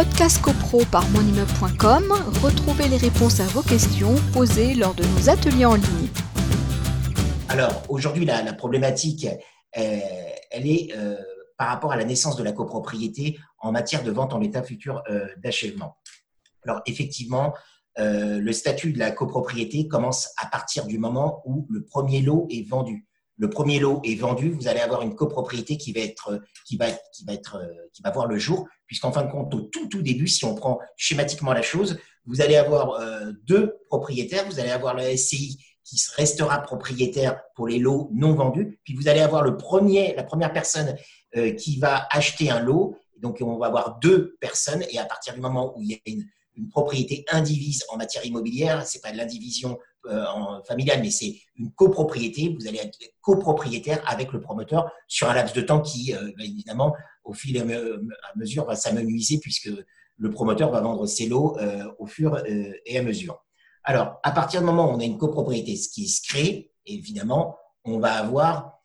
Podcast CoPro par monimmeuble.com, retrouvez les réponses à vos questions posées lors de nos ateliers en ligne. Alors, aujourd'hui, la, problématique, euh, elle est euh, par rapport à la naissance de la copropriété en matière de vente en état futur euh, d'achèvement. Alors, effectivement, le statut de la copropriété commence à partir du moment où le premier lot est vendu le premier lot est vendu, vous allez avoir une copropriété qui va être, qui va, qui va être, qui va voir le jour, puisqu'en fin de compte, au tout, tout début, si on prend schématiquement la chose, vous allez avoir euh, deux propriétaires, vous allez avoir le SCI qui restera propriétaire pour les lots non vendus, puis vous allez avoir le premier, la première personne euh, qui va acheter un lot, donc on va avoir deux personnes, et à partir du moment où il y a une, une propriété indivise en matière immobilière, c'est pas de l'indivision euh, familiale, mais c'est une copropriété. Vous allez être copropriétaire avec le promoteur sur un laps de temps qui, euh, évidemment, au fil et à mesure, va s'amenuiser puisque le promoteur va vendre ses lots euh, au fur et à mesure. Alors, à partir du moment où on a une copropriété, ce qui se crée, évidemment, on va avoir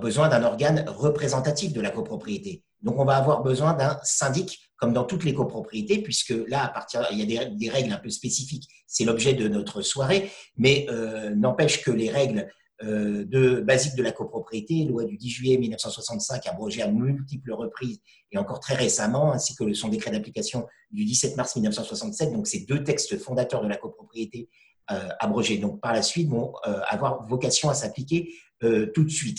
besoin d'un organe représentatif de la copropriété. Donc, on va avoir besoin d'un syndic comme dans toutes les copropriétés, puisque là, à partir, il y a des, règles un peu spécifiques, c'est l'objet de notre soirée, mais euh, n'empêche que les règles euh, de, basiques de la copropriété, loi du 10 juillet 1965 abrogée à multiples reprises et encore très récemment, ainsi que son décret d'application du 17 mars 1967, donc ces deux textes fondateurs de la copropriété euh, abrogés, donc par la suite, vont avoir vocation à s'appliquer tout de suite.